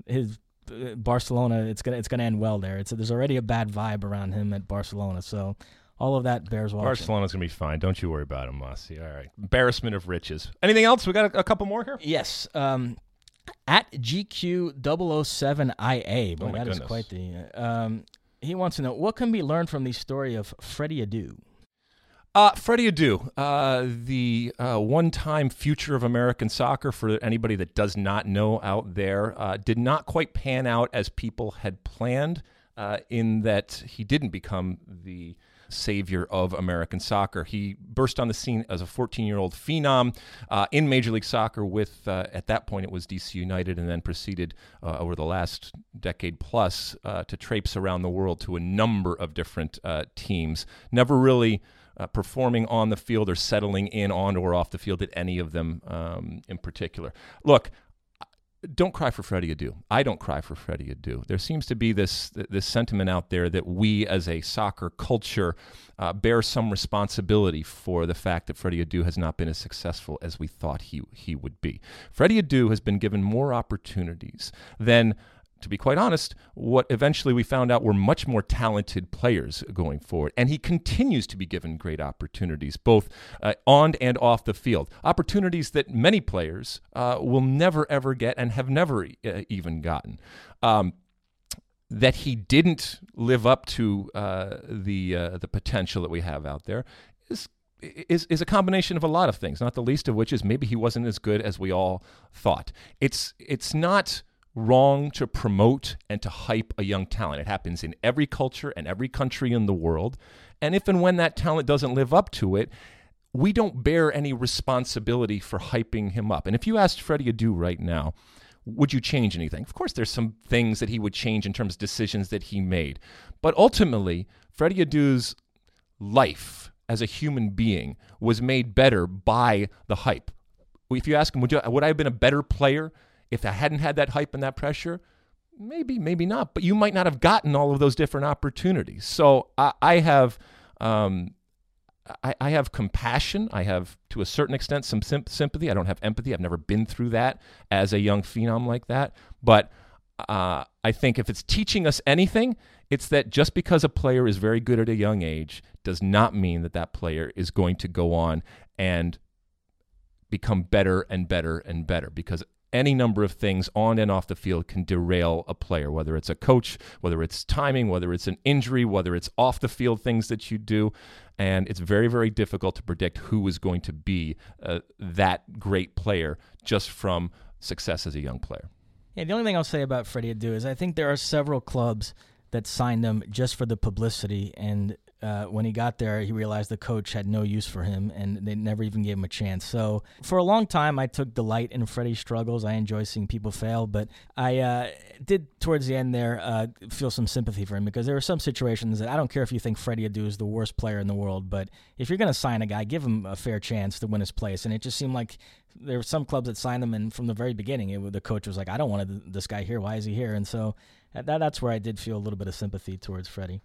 his uh, Barcelona it's gonna it's gonna end well there. It's there's already a bad vibe around him at Barcelona. So all of that bears watching. Barcelona's gonna be fine. Don't you worry about him, Mossy. All right. Embarrassment of riches. Anything else? We got a, a couple more here. Yes. Um, at GQ007IA. Boy, oh that goodness. is quite the. Um, he wants to know what can be learned from the story of Freddie Adu. Uh, Freddie Adu, uh, the uh, one-time future of American soccer for anybody that does not know out there, uh, did not quite pan out as people had planned. Uh, in that he didn't become the savior of American soccer. He burst on the scene as a 14 year old phenom uh, in Major League Soccer with, uh, at that point, it was DC United, and then proceeded uh, over the last decade plus uh, to traipse around the world to a number of different uh, teams. Never really. Uh, performing on the field or settling in on or off the field at any of them um, in particular. Look, don't cry for Freddie Adu. I don't cry for Freddie Adu. There seems to be this this sentiment out there that we, as a soccer culture, uh, bear some responsibility for the fact that Freddie Adu has not been as successful as we thought he he would be. Freddie Adu has been given more opportunities than to be quite honest, what eventually we found out were much more talented players going forward. And he continues to be given great opportunities, both uh, on and off the field. Opportunities that many players uh, will never, ever get and have never uh, even gotten. Um, that he didn't live up to uh, the uh, the potential that we have out there is is is a combination of a lot of things, not the least of which is maybe he wasn't as good as we all thought. It's it's not wrong to promote and to hype a young talent. It happens in every culture and every country in the world. And if and when that talent doesn't live up to it, we don't bear any responsibility for hyping him up. And if you asked Freddie Adu right now, would you change anything? Of course, there's some things that he would change in terms of decisions that he made. But ultimately, Freddie Adu's life as a human being was made better by the hype. If you ask him, would, you, would I have been a better player if I hadn't had that hype and that pressure, maybe, maybe not. But you might not have gotten all of those different opportunities. So I, I have. Um, I, I, have compassion. I have, to a certain extent, some sim- sympathy. I don't have empathy. I've never been through that as a young phenom like that. But uh, I think if it's teaching us anything, it's that just because a player is very good at a young age does not mean that that player is going to go on and become better and better and better. Because any number of things on and off the field can derail a player, whether it's a coach, whether it's timing, whether it's an injury, whether it's off the field things that you do. And it's very, very difficult to predict who is going to be uh, that great player just from success as a young player. Yeah, the only thing I'll say about Freddie Adu is I think there are several clubs that signed him just for the publicity and uh, when he got there, he realized the coach had no use for him, and they never even gave him a chance. So for a long time, I took delight in Freddie's struggles. I enjoy seeing people fail, but I uh, did towards the end there uh, feel some sympathy for him because there were some situations that I don't care if you think Freddie Adu is the worst player in the world, but if you're going to sign a guy, give him a fair chance to win his place. And it just seemed like there were some clubs that signed him, and from the very beginning, it, the coach was like, "I don't want this guy here. Why is he here?" And so that, that's where I did feel a little bit of sympathy towards Freddie.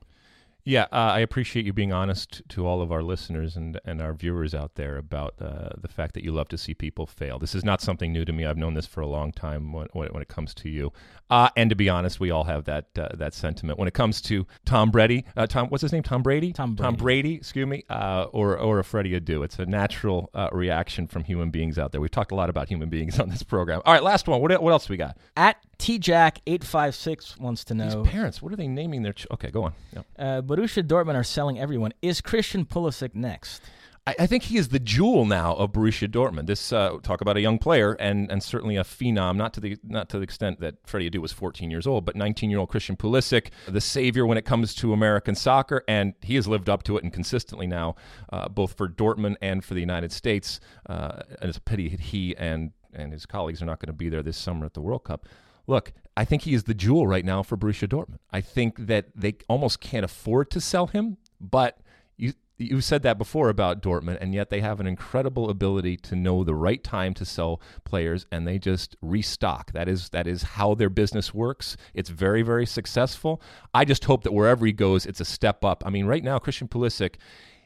Yeah, uh, I appreciate you being honest to all of our listeners and, and our viewers out there about uh, the fact that you love to see people fail. This is not something new to me. I've known this for a long time when, when, it comes to you. Uh, and to be honest, we all have that uh, that sentiment when it comes to Tom Brady. Uh, Tom, what's his name? Tom Brady. Tom Brady. Tom Brady. Excuse me. Uh, or or a Freddie Adu. It's a natural reaction from human beings out there. We've talked a lot about human beings on this program. All right, last one. What what else we got? At tjack856 wants to know. These parents, what are they naming their? Ch- okay, go on. Uh, Borussia Dortmund are selling everyone. Is Christian Pulisic next? I, I think he is the jewel now of Borussia Dortmund. This uh, talk about a young player and and certainly a phenom, not to the not to the extent that Freddie Adu was 14 years old, but 19 year old Christian Pulisic, the savior when it comes to American soccer, and he has lived up to it and consistently now, uh, both for Dortmund and for the United States. Uh, and it's a pity he and and his colleagues are not going to be there this summer at the World Cup. Look, I think he is the jewel right now for Borussia Dortmund. I think that they almost can't afford to sell him, but you you said that before about Dortmund, and yet they have an incredible ability to know the right time to sell players, and they just restock. That is that is how their business works. It's very very successful. I just hope that wherever he goes, it's a step up. I mean, right now Christian Pulisic,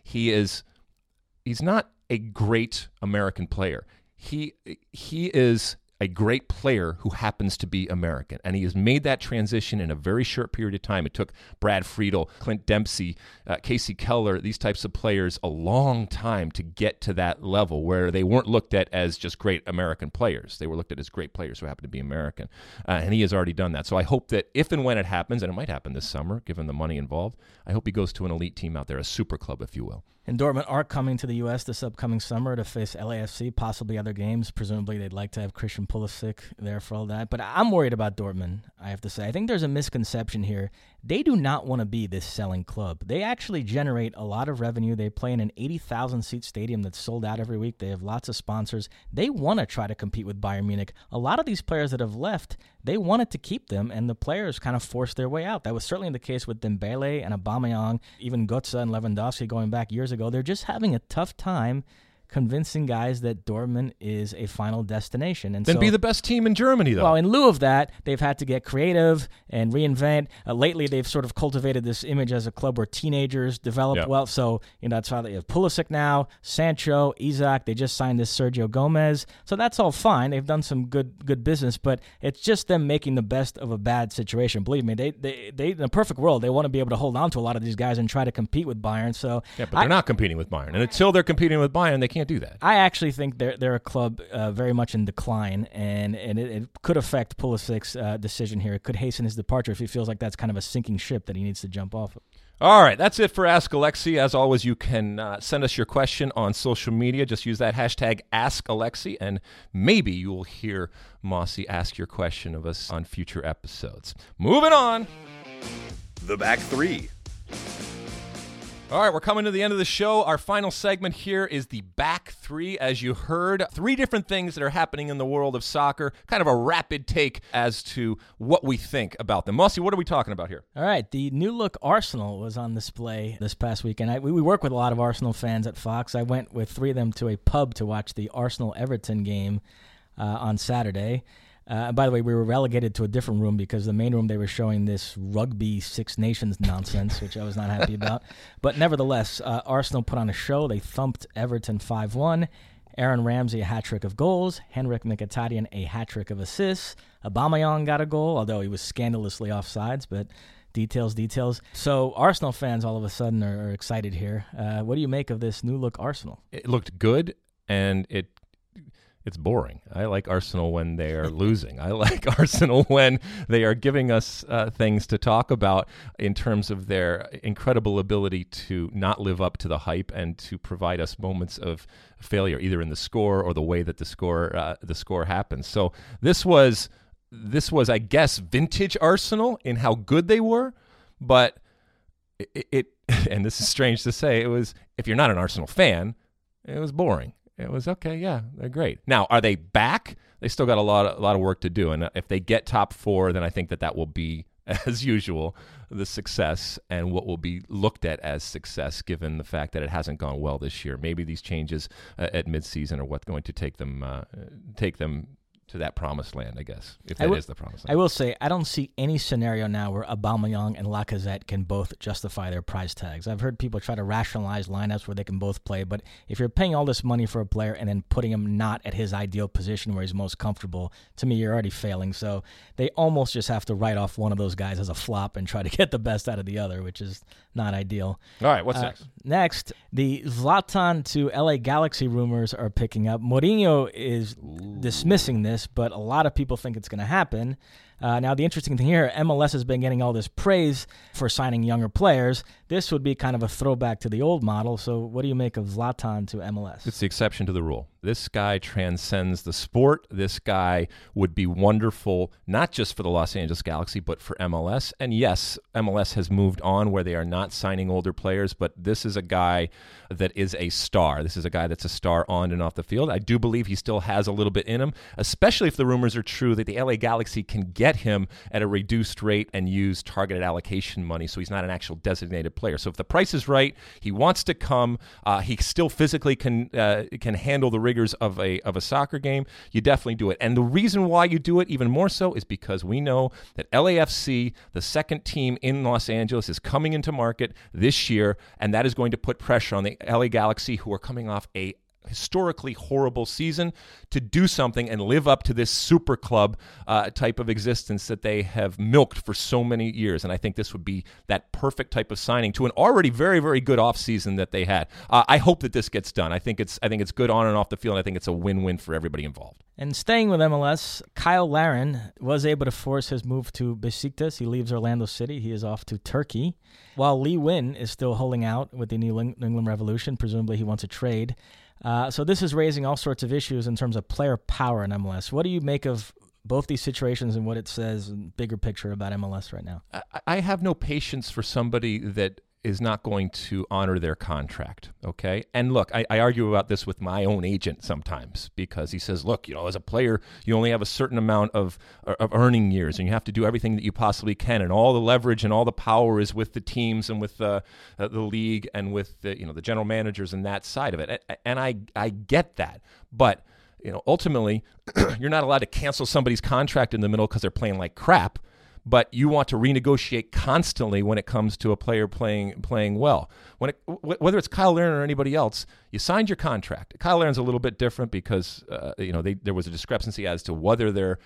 he is he's not a great American player. He he is a great player who happens to be American. And he has made that transition in a very short period of time. It took Brad Friedel, Clint Dempsey, uh, Kasey Keller, these types of players a long time to get to that level where they weren't looked at as just great American players. They were looked at as great players who happen to be American. Uh, and he has already done that. So I hope that if and when it happens, and it might happen this summer given the money involved, I hope he goes to an elite team out there, a super club, if you will. And Dortmund are coming to the U.S. this upcoming summer to face LAFC, possibly other games. Presumably, they'd like to have Christian Pulisic there for all that. But I'm worried about Dortmund, I have to say. I think there's a misconception here. They do not want to be this selling club. They actually generate a lot of revenue. They play in an 80,000 seat stadium that's sold out every week. They have lots of sponsors. They want to try to compete with Bayern Munich. A lot of these players that have left, they wanted to keep them, and the players kind of forced their way out. That was certainly the case with Dembele and Aubameyang, even Götze and Lewandowski going back years ago. They're just having a tough time convincing guys that Dortmund is a final destination. And then so, be the best team in Germany, though. Well, in lieu of that, they've had to get creative and reinvent. Uh, lately, they've sort of cultivated this image as a club where teenagers develop Yep. well. So you know that's why they have Pulisic now, Sancho, Isak. They just signed this Sergio Gomez. So that's all fine. They've done some good good business, but it's just them making the best of a bad situation. Believe me, they they, they in a perfect world, they want to be able to hold on to a lot of these guys and try to compete with Bayern. So yeah, but they're I- not competing with Bayern. And until they're competing with Bayern, they can't do that. I actually think they're they're a club uh, very much in decline, and and it, it could affect Pulisic's uh, decision here. It could hasten his departure if he feels like that's kind of a sinking ship that he needs to jump off of. All right, that's it for Ask Alexi. As always, you can uh, send us your question on social media. Just use that hashtag Ask Alexi, and maybe you will hear Mossy ask your question of us on future episodes. Moving on. The back three. All right, we're coming to the end of the show. Our final segment here is the back three. As you heard, three different things that are happening in the world of soccer. Kind of a rapid take as to what we think about them. Mossy, what are we talking about here? All right, the new look Arsenal was on display this past weekend. I, we, we work with a lot of Arsenal fans at Fox. I went with three of them to a pub to watch the Arsenal Everton game uh, on Saturday. Uh, by the way, we were relegated to a different room because the main room they were showing this rugby Six Nations nonsense, which I was not happy about. But nevertheless, uh, Arsenal put on a show. They thumped Everton 5 1. Aaron Ramsey a hat trick of goals. Henrikh Mkhitaryan a hat trick of assists. Aubameyang got a goal, although he was scandalously offsides. But details, details. So Arsenal fans all of a sudden are, are excited here. Uh, what do you make of this new look Arsenal? It looked good, and it it's boring. I like Arsenal when they are losing. I like Arsenal when they are giving us uh, things to talk about in terms of their incredible ability to not live up to the hype and to provide us moments of failure, either in the score or the way that the score uh, the score happens. So this was this was, I guess, vintage Arsenal in how good they were, but it, it and this is strange to say, it was if you're not an Arsenal fan, it was boring it was okay. Yeah, they're great. Now, are they back? They still got a lot, of, a lot of work to do. And if they get top four, then I think that that will be, as usual, the success and what will be looked at as success, given the fact that it hasn't gone well this year. Maybe these changes uh, at midseason are what's going to take them, uh, take them to that promised land, I guess, if that will- is the promised land. I will say I don't see any scenario now where Aubameyang and Lacazette can both justify their price tags. I've heard people try to rationalize lineups where they can both play, but if you're paying all this money for a player and then putting him not at his ideal position where he's most comfortable, to me you're already failing. So they almost just have to write off one of those guys as a flop and try to get the best out of the other, which is not ideal. All right, what's Uh, next? Next, the Zlatan to LA Galaxy rumors are picking up. Mourinho is dismissing this, but a lot of people think it's going to happen. Uh, now, the interesting thing here, MLS has been getting all this praise for signing younger players. This would be kind of a throwback to the old model. So, what do you make of Zlatan to MLS? It's the exception to the rule. This guy transcends the sport. This guy would be wonderful, not just for the Los Angeles Galaxy, but for MLS. And yes, MLS has moved on where they are not signing older players, but this is a guy that is a star. This is a guy that's a star on and off the field. I do believe he still has a little bit in him, especially if the rumors are true that the LA Galaxy can get him at a reduced rate and use targeted allocation money so he's not an actual designated player. So if the price is right, he wants to come, uh, he still physically can uh, can handle the rigors of a of a soccer game, you definitely do it. And the reason why you do it even more so is because we know that LAFC, the second team in Los Angeles, is coming into market this year, and that is going to put pressure on the LA Galaxy, who are coming off a historically horrible season to do something and live up to this super club uh, type of existence that they have milked for so many years. And I think this would be that perfect type of signing to an already very, very good offseason that they had. Uh, I hope that this gets done. I think it's I think it's good on and off the field. And I think it's a win-win for everybody involved. And staying with MLS, Cyle Larin was able to force his move to Besiktas. He leaves Orlando City. He is off to Turkey. While Lee Nguyen is still holding out with the New New England Revolution, presumably he wants a trade. Uh, so this is raising all sorts of issues in terms of player power in MLS. What do you make of both these situations and what it says, in bigger picture about MLS right now? I, I have no patience for somebody that is not going to honor their contract. Okay. And look, I, I argue about this with my own agent sometimes because he says, look, you know, as a player, you only have a certain amount of, of earning years and you have to do everything that you possibly can. And all the leverage and all the power is with the teams and with the, uh, the league and with the, you know, the general managers and that side of it. And I, I get that. But, you know, ultimately, you're not allowed to cancel somebody's contract in the middle because they're playing like crap but you want to renegotiate constantly when it comes to a player playing playing well. When it, w- whether it's Cyle Larin or anybody else, you signed your contract. Cyle Larin's a little bit different because uh, you know they, there was a discrepancy as to whether they're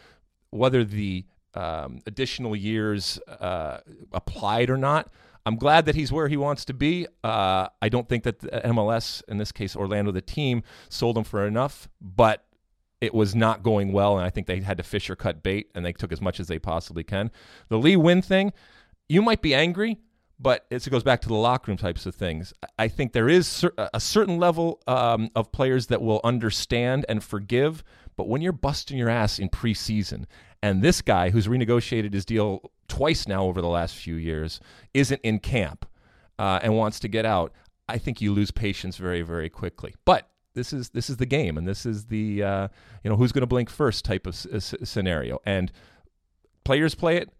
whether the um, additional years uh, applied or not. I'm glad that he's where he wants to be. Uh, I don't think that MLS, in this case Orlando, the team, sold him for enough, but it was not going well, and I think they had to fish or cut bait, and they took as much as they possibly can. The Lee Nguyen thing, you might be angry, but it goes back to the locker room types of things. I think there is a certain level um, of players that will understand and forgive, but when you're busting your ass in preseason, and this guy who's renegotiated his deal twice now over the last few years isn't in camp uh, and wants to get out, I think you lose patience very, very quickly. But this is this is the game, and this is the uh, you know who's going to blink first type of s- s- scenario. And players play it,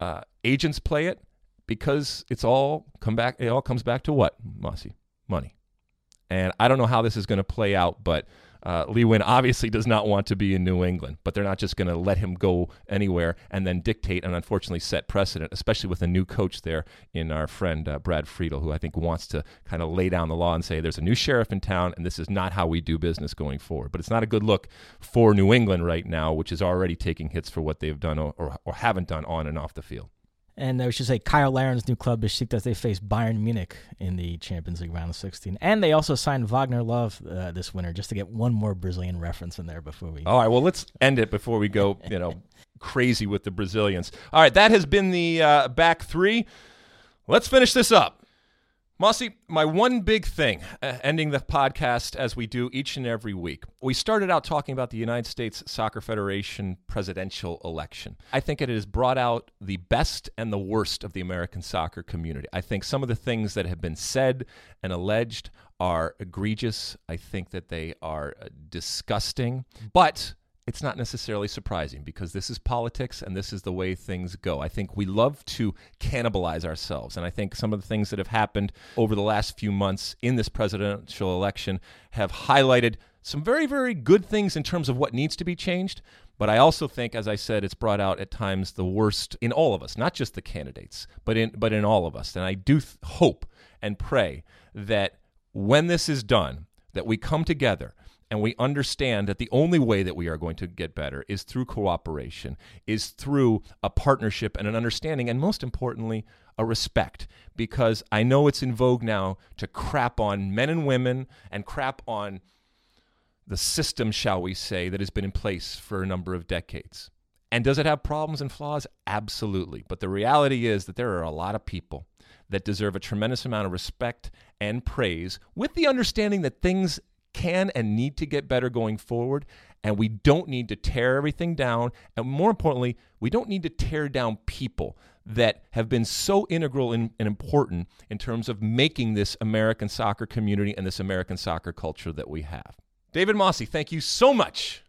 uh, agents play it because it's all come back. It all comes back to what, Mossy? Money. And I don't know how this is going to play out, but uh, Lee Nguyen obviously does not want to be in New England, but they're not just going to let him go anywhere and then dictate and unfortunately set precedent, especially with a new coach there in our friend uh, Brad Friedel, who I think wants to kind of lay down the law and say there's a new sheriff in town and this is not how we do business going forward. But it's not a good look for New England right now, which is already taking hits for what they've done or, or, or haven't done on and off the field. And I should say, Cyle Larin's new club, Besiktas, they face Bayern Munich in the Champions League round of 16. And they also signed Wagner Love uh, this winter, just to get one more Brazilian reference in there before we. All right, well, let's end it before we go, you know, crazy with the Brazilians. All right, that has been the uh, back three. Let's finish this up. Mossy, my one big thing, uh, ending the podcast as we do each and every week. We started out talking about the United States Soccer Federation presidential election. I think it has brought out the best and the worst of the American soccer community. I think some of the things that have been said and alleged are egregious. I think that they are uh, disgusting. But it's not necessarily surprising because this is politics and this is the way things go. I think we love to cannibalize ourselves. And I think some of the things that have happened over the last few months in this presidential election have highlighted some very, very good things in terms of what needs to be changed. But I also think, as I said, it's brought out at times the worst in all of us, not just the candidates, but in but in all of us. And I do th- hope and pray that when this is done, that we come together and we understand that the only way that we are going to get better is through cooperation, is through a partnership and an understanding, and most importantly, a respect. Because I know it's in vogue now to crap on men and women and crap on the system, shall we say, that has been in place for a number of decades. And does it have problems and flaws? Absolutely. But the reality is that there are a lot of people that deserve a tremendous amount of respect and praise with the understanding that things can and need to get better going forward. And we don't need to tear everything down. And more importantly, we don't need to tear down people that have been so integral and, and important in terms of making this American soccer community and this American soccer culture that we have. David Mosse, thank you so much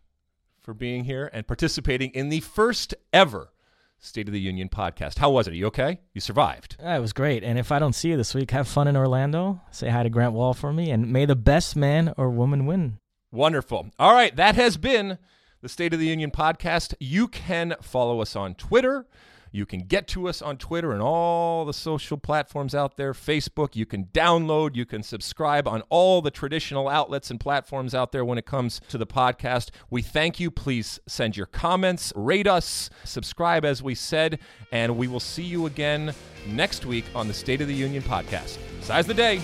for being here and participating in the first ever State of the Union podcast. How was it? Are you okay? You survived. Uh, it was great. And if I don't see you this week, have fun in Orlando. Say hi to Grant Wahl for me, and may the best man or woman win. Wonderful. All right, that has been the State of the Union podcast. You can follow us on Twitter. You can get to us on Twitter and all the social platforms out there, Facebook. You can download, you can subscribe on all the traditional outlets and platforms out there when it comes to the podcast. We thank you. Please send your comments, rate us, subscribe, as we said, and we will see you again next week on the State of the Union podcast. Size the day.